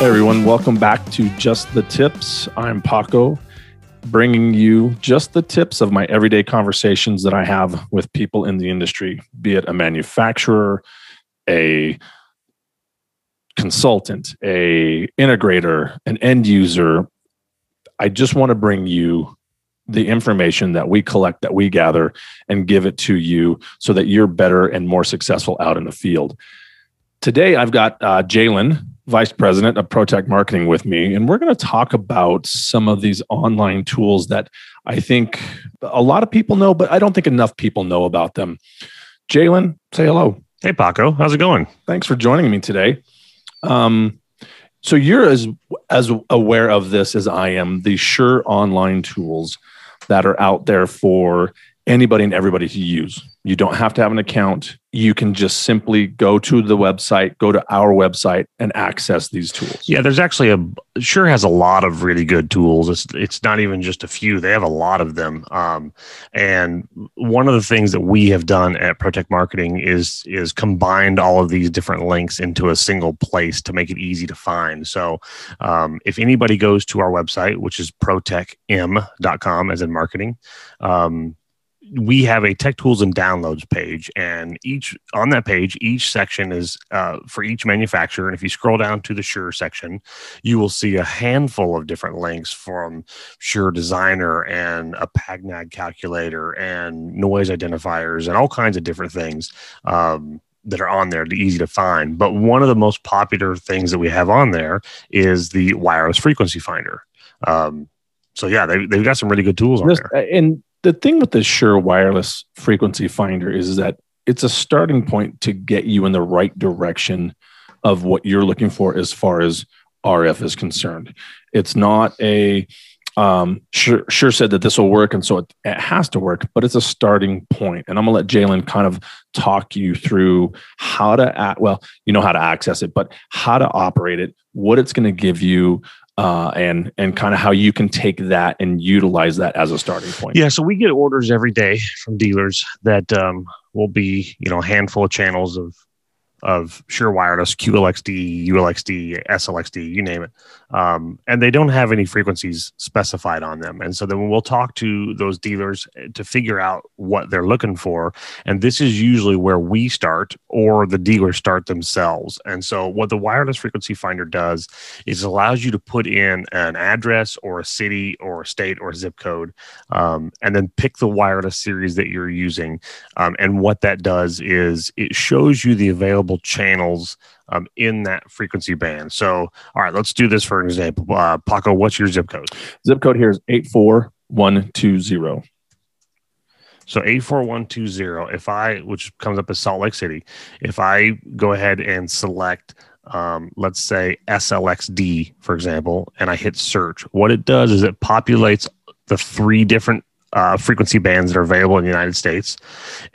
Everyone, welcome back to Just the Tips. I'm Paco, bringing you just the tips of my everyday conversations that I have with people in the industry, be it a manufacturer, a consultant, a integrator, an end user. I just want to bring you the information that we collect, that we gather, and give it to you so that you're better and more successful out in the field. Today, I've got uh, Jaylon vice president of ProTech Marketing with me, and we're going to talk about some of these online tools that I think a lot of people know, but I don't think enough people know about them. Jaylon, say hello. Hey, Paco, how's it going? Thanks for joining me today. Um, so you're as as aware of this as I am. The Shure online tools that are out there for anybody and everybody to use. You don't have to have an account. You can just simply go to the website, go to our website, and access these tools. Yeah, there's actually a Shure has a lot of really good tools. It's it's not even just a few; they have a lot of them. Um, and one of the things that we have done at ProTech Marketing is is combined all of these different links into a single place to make it easy to find. So, um, if anybody goes to our website, which is protechm.com, as in marketing. Um, we have a tech tools and downloads page and each on that page each section is uh, for each manufacturer and if you scroll down to the Shure section you will see a handful of different links from Shure designer and a PAG/NAG calculator and noise identifiers and all kinds of different things um, that are on there easy to find. But one of the most popular things that we have on there is the wireless frequency finder. Um, so yeah they, they've got some really good tools on there. and the thing with the Shure wireless frequency finder is that it's a starting point to get you in the right direction of what you're looking for as far as RF is concerned. It's not a um, sure, Shure said that this will work, and so it, it, has to work, but it's a starting point. And I'm gonna let Jaylon kind of talk you through how to, act, well, you know how to access it, but how to operate it, what it's to give you, uh, and and kind of how you can take that and utilize that as a starting point. Yeah, so we get orders every day from dealers that um, will be you know a handful of channels of of Shure Wireless, QLXD, ULXD, SLXD, you name it. Um, and they don't have any frequencies specified on them. And so then we'll talk to those dealers to figure out what they're looking for. And this is usually where we start or the dealers start themselves. And so what the wireless frequency finder does is allows you to put in an address or a city or a state or a zip code um, and then pick the wireless series that you're using. Um, and what that does is it shows you the available available channels um, in that frequency band. So, all right, let's do this for an example. Uh, Paco, what's your zip code? Zip code here is 84120. So 84120, if I, which comes up as Salt Lake City, if I go ahead and select, um, let's say SLXD, for example, and I hit search, what it does is it populates the three different uh, frequency bands that are available in the United States,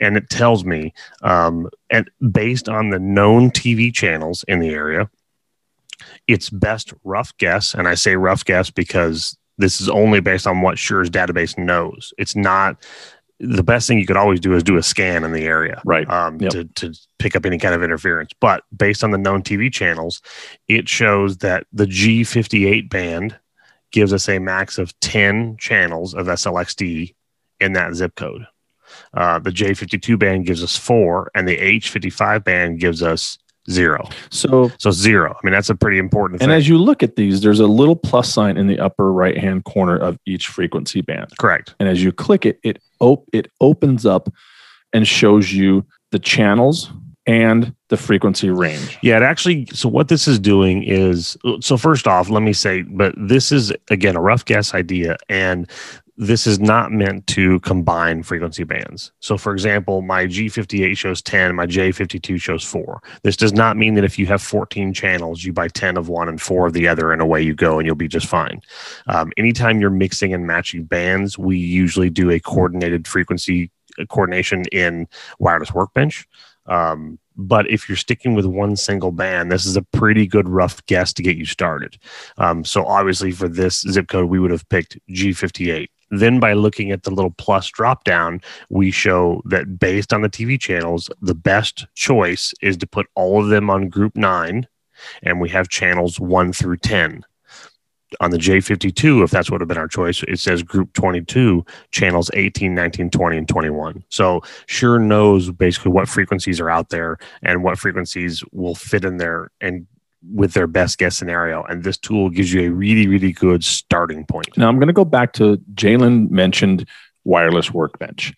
and it tells me, um, and based on the known TV channels in the area, its best rough guess, and I say rough guess because this is only based on what Shure's database knows. It's not the best thing you could always do is do a scan in the area, right? Um, yep. to to pick up any kind of interference. But based on the known TV channels, it shows that the G58 band gives us a max of 10 channels of SLXD in that zip code. Uh, the J52 band gives us four, and the H55 band gives us zero. So, so zero. I mean, that's a pretty important. And as you look at these, there's a little plus sign in the upper right hand corner of each frequency band. Correct. And as you click it, it op- it opens up and shows you the channels and the frequency range. Yeah, it actually. So what this is doing is so first off, let me say, but this is again a rough guess idea, and this is not meant to combine frequency bands. So, for example, my G58 shows 10, my J52 shows 4. This does not mean that if you have 14 channels, you buy 10 of one and 4 of the other, and away you go, and you'll be just fine. Um, anytime you're mixing and matching bands, we usually do a coordinated frequency uh, coordination in Wireless Workbench. Um, but if you're sticking with one single band, this is a pretty good rough guess to get you started. Um, so obviously for this zip code, we would have picked G58. Then by looking at the little plus drop down, we show that based on the TV channels, the best choice is to put all of them on group nine, and we have channels one through 10 on the J52, if that's what would have been our choice, it says group 22, channels 18, 19, 20, and 21. So Shure knows basically what frequencies are out there and what frequencies will fit in there and with their best guess scenario. And this tool gives you a really, really good starting point. Now I'm going to go back to Jaylon mentioned wireless workbench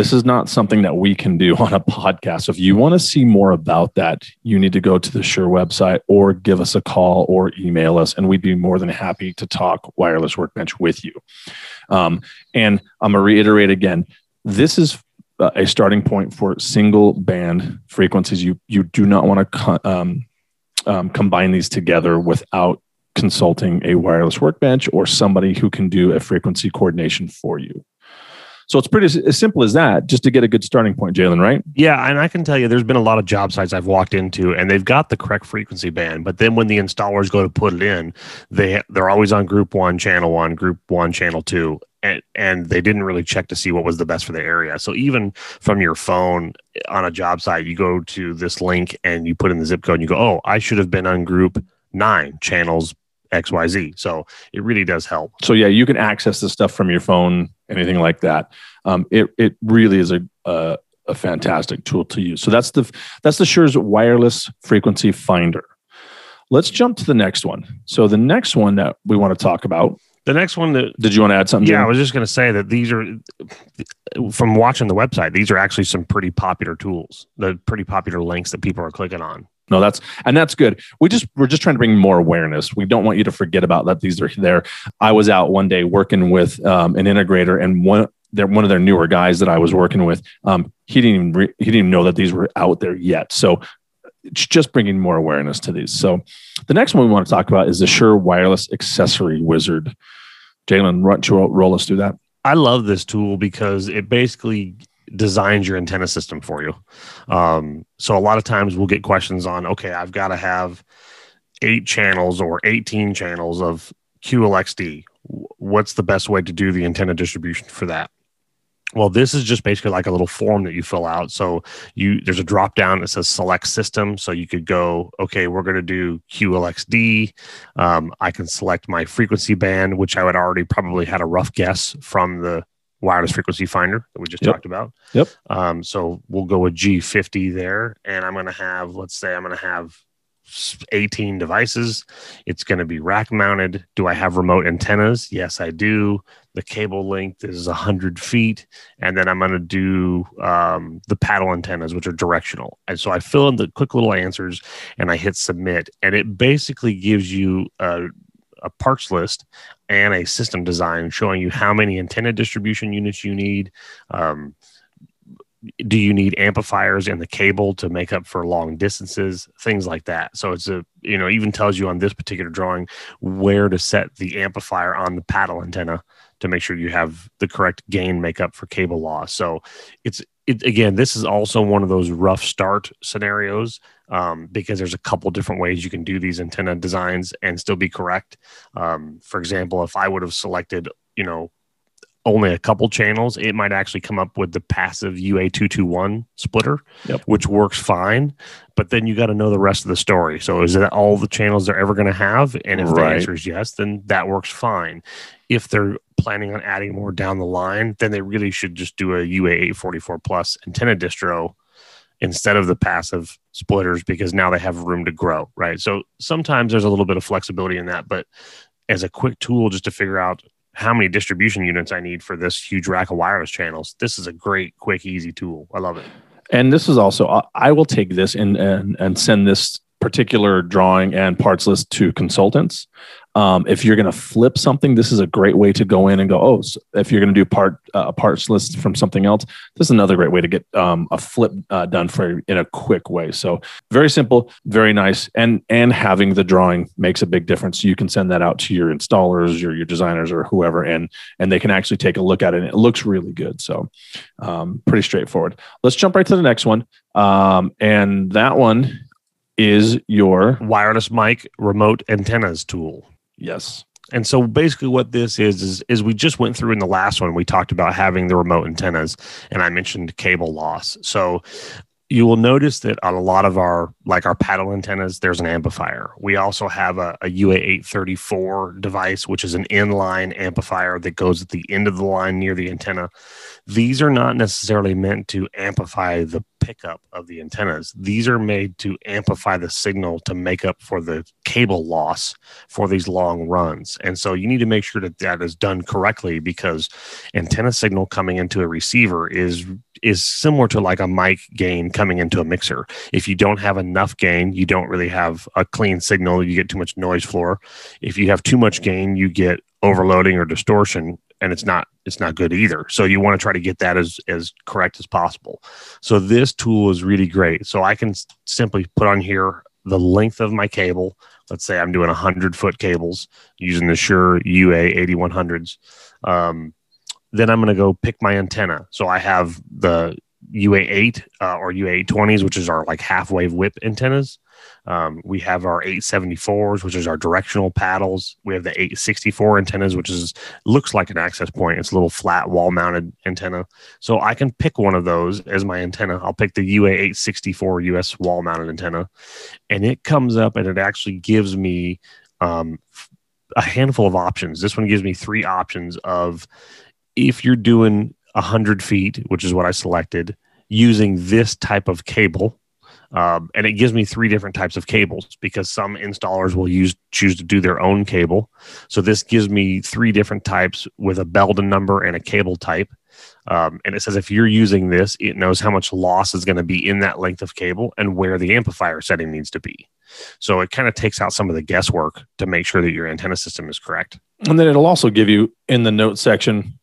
this is not something that we can do on a podcast. So if you want to see more about that, you need to go to the Shure website or give us a call or email us, and we'd be more than happy to talk wireless workbench with you. Um, and I'm gonna reiterate again: this is a starting point for single band frequencies. You you do not want to co- um, um, combine these together without consulting a wireless workbench or somebody who can do a frequency coordination for you. So it's pretty as simple as that, just to get a good starting point, Jaylon, right? Yeah, and I can tell you, there's been a lot of job sites I've walked into, and they've got the correct frequency band, but then when the installers go to put it in, they they're always on Group One, Channel One, Group One, Channel Two, and, and they didn't really check to see what was the best for the area. So even from your phone eh, on a job site, you go to this link and you put in the zip code and you go, oh, I should have been on Group Nine, channels XYZ. So it really does help. So yeah, you can access the stuff from your phone, anything like that. Um, it it really is a, a a fantastic tool to use. So that's the that's the Shure's wireless frequency finder. Let's jump to the next one. So the next one that we want to talk about. The next one that did you want to add something? Yeah, I was just going to say that these are from watching the website. These are actually some pretty popular tools. The pretty popular links that people are clicking on no that's and that's good. We just we're just trying to bring more awareness. We don't want you to forget about that these are there. I was out one day working with um, an integrator and one they're one of their newer guys that i was working with. Um, he didn't even re- he didn't even know that these were out there yet. So it's just bringing more awareness to these. So the next one we want to talk about is the Shure wireless accessory wizard. Jaylon roll, roll us through that? I love this tool because it basically designs your antenna system for you. Um, so a lot of times we'll get questions on, okay, I've got to have eight channels or 18 channels of QLXD. What's the best way to do the antenna distribution for that? Well, this is just basically like a little form that you fill out. So you there's a drop down that says select system. So you could go, okay, we're going to do QLXD. Um, I can select my frequency band, which I would already probably had a rough guess from the wireless frequency finder that we just yep. talked about. Yep. Um, so we'll go with G50 there, and I'm going to have, let's say, I'm going to have 18 devices. It's going to be rack mounted. Do I have remote antennas? Yes, I do. The cable length is 100 feet. And then I'm going to do um, the paddle antennas, which are directional. And so I fill in the quick little answers and I hit submit. And it basically gives you a a parts list and a system design showing you how many antenna distribution units you need. Um, do you need amplifiers in the cable to make up for long distances? Things like that. So it's a you know even tells you on this particular drawing where to set the amplifier on the paddle antenna to make sure you have the correct gain makeup for cable loss. So it's it, again this is also one of those rough start scenarios um, because there's a couple different ways you can do these antenna designs and still be correct. Um, for example, if I would have selected, you know, only a couple channels, it might actually come up with the passive UA221 splitter, yep. which works fine. But then you got to know the rest of the story. So, is that all the channels they're ever going to have? And if right. the answer is yes, then that works fine. If they're planning on adding more down the line, then they really should just do a UA844 plus antenna distro instead of the passive splitters because now they have room to grow, right? So sometimes there's a little bit of flexibility in that, but as a quick tool just to figure out how many distribution units I need for this huge rack of wireless channels, this is a great, quick, easy tool. I love it. And this is also, I will take this and, and, and send this particular drawing and parts list to consultants. Um, if you're going to flip something, this is a great way to go in and go. Oh, so if you're going to do part uh, a parts list from something else, this is another great way to get um, a flip uh, done for in a quick way. So very simple, very nice, and and having the drawing makes a big difference. You can send that out to your installers, your your designers, or whoever, and and they can actually take a look at it. And it looks really good. So um, pretty straightforward. Let's jump right to the next one, um, and that one is your wireless mic remote antennas tool. Yes. And so basically what this is is is we just went through in the last one we talked about having the remote antennas and I mentioned cable loss. So you will notice that on a lot of our like our paddle antennas there's an amplifier. We also have a, a UA834 device which is an inline amplifier that goes at the end of the line near the antenna. These are not necessarily meant to amplify the pickup of the antennas. These are made to amplify the signal to make up for the cable loss for these long runs. And so you need to make sure that that is done correctly because antenna signal coming into a receiver is is similar to like a mic gain coming into a mixer. If you don't have enough gain, you don't really have a clean signal, you get too much noise floor. If you have too much gain, you get overloading or distortion and it's not it's not good either. So you want to try to get that as as correct as possible. So this tool is really great. So I can simply put on here the length of my cable. Let's say I'm doing 100 foot cables using the Shure UA 8100s. Um, then I'm going to go pick my antenna. So I have the UA8 uh, or UA820s, which is our like half wave whip antennas. Um, we have our 874s, which is our directional paddles. We have the 864 antennas, which is looks like an access point. It's a little flat wall mounted antenna. So I can pick one of those as my antenna. I'll pick the UA 864 US wall mounted antenna, and it comes up and it actually gives me um, a handful of options. This one gives me three options of if you're doing 100 feet, which is what I selected, using this type of cable. Um, and it gives me three different types of cables because some installers will use choose to do their own cable. So this gives me three different types with a Belden number and a cable type. Um, and it says if you're using this, it knows how much loss is going to be in that length of cable and where the amplifier setting needs to be. So it kind of takes out some of the guesswork to make sure that your antenna system is correct. And then it'll also give you in the notes section,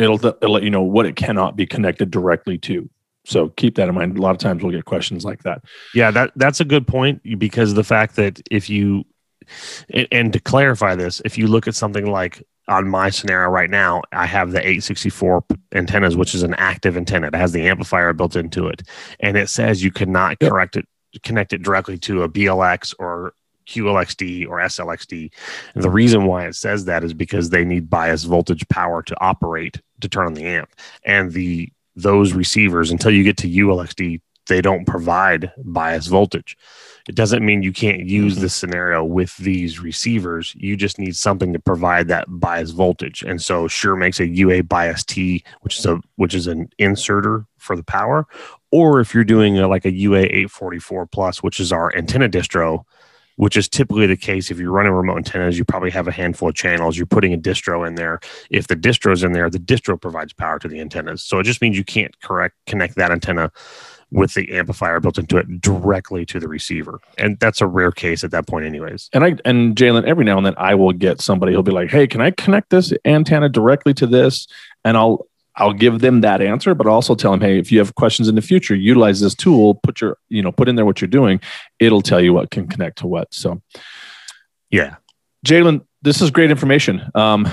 it'll, it'll let you know what it cannot be connected directly to. So keep that in mind. A lot of times we'll get questions like that. Yeah, that that's a good point because the fact that if you and, to clarify this, if you look at something like on my scenario right now, I have the 864 antennas, which is an active antenna. It has the amplifier built into it, and it says you cannot Yep. correct it connect it directly to a BLX or QLXD or SLXD. And the reason why it says that is because they need bias voltage power to operate to turn on the amp. And the those receivers until you get to ULXD, they don't provide bias voltage. It doesn't mean you can't use this scenario with these receivers. You just need something to provide that bias voltage. And so Shure makes a UA bias T, which is a which is an inserter for the power. Or if you're doing a, like a UA 844 plus, which is our antenna distro, which is typically the case if you're running remote antennas, you probably have a handful of channels. You're putting a distro in there. If the distro's in there, the distro provides power to the antennas. So it just means you can't correct connect that antenna with the amplifier built into it directly to the receiver. And that's a rare case at that point, anyways. And I and Jaylon, every now and then I will get somebody who'll be like, "Hey, can I connect this antenna directly to this?" And I'll I'll give them that answer, but also tell them, "Hey, if you have questions in the future, utilize this tool. Put your you know put in there what you're doing. It'll tell you what can connect to what." So, Yeah. Jaylon, this is great information. Um,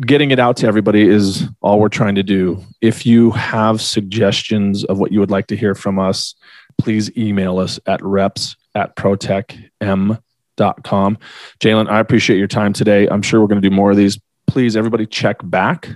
getting it out to everybody is all we're trying to do. If you have suggestions of what you would like to hear from us, please email us at reps at protechm.com. Jaylon, I appreciate your time today. I'm sure we're going to do more of these. Please, everybody, check back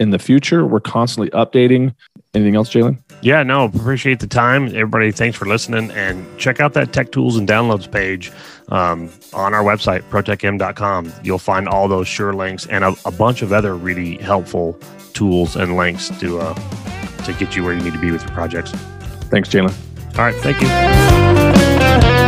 in the future. We're constantly updating. Anything else, Jaylon? Yeah, no, appreciate the time. Everybody, thanks for listening. And check out that tech tools and downloads page um, on our website, protechm.com. You'll find all those Shure links and a, a bunch of other really helpful tools and links to uh, to get you where you need to be with your projects. Thanks, Jaylon. All right, thank you.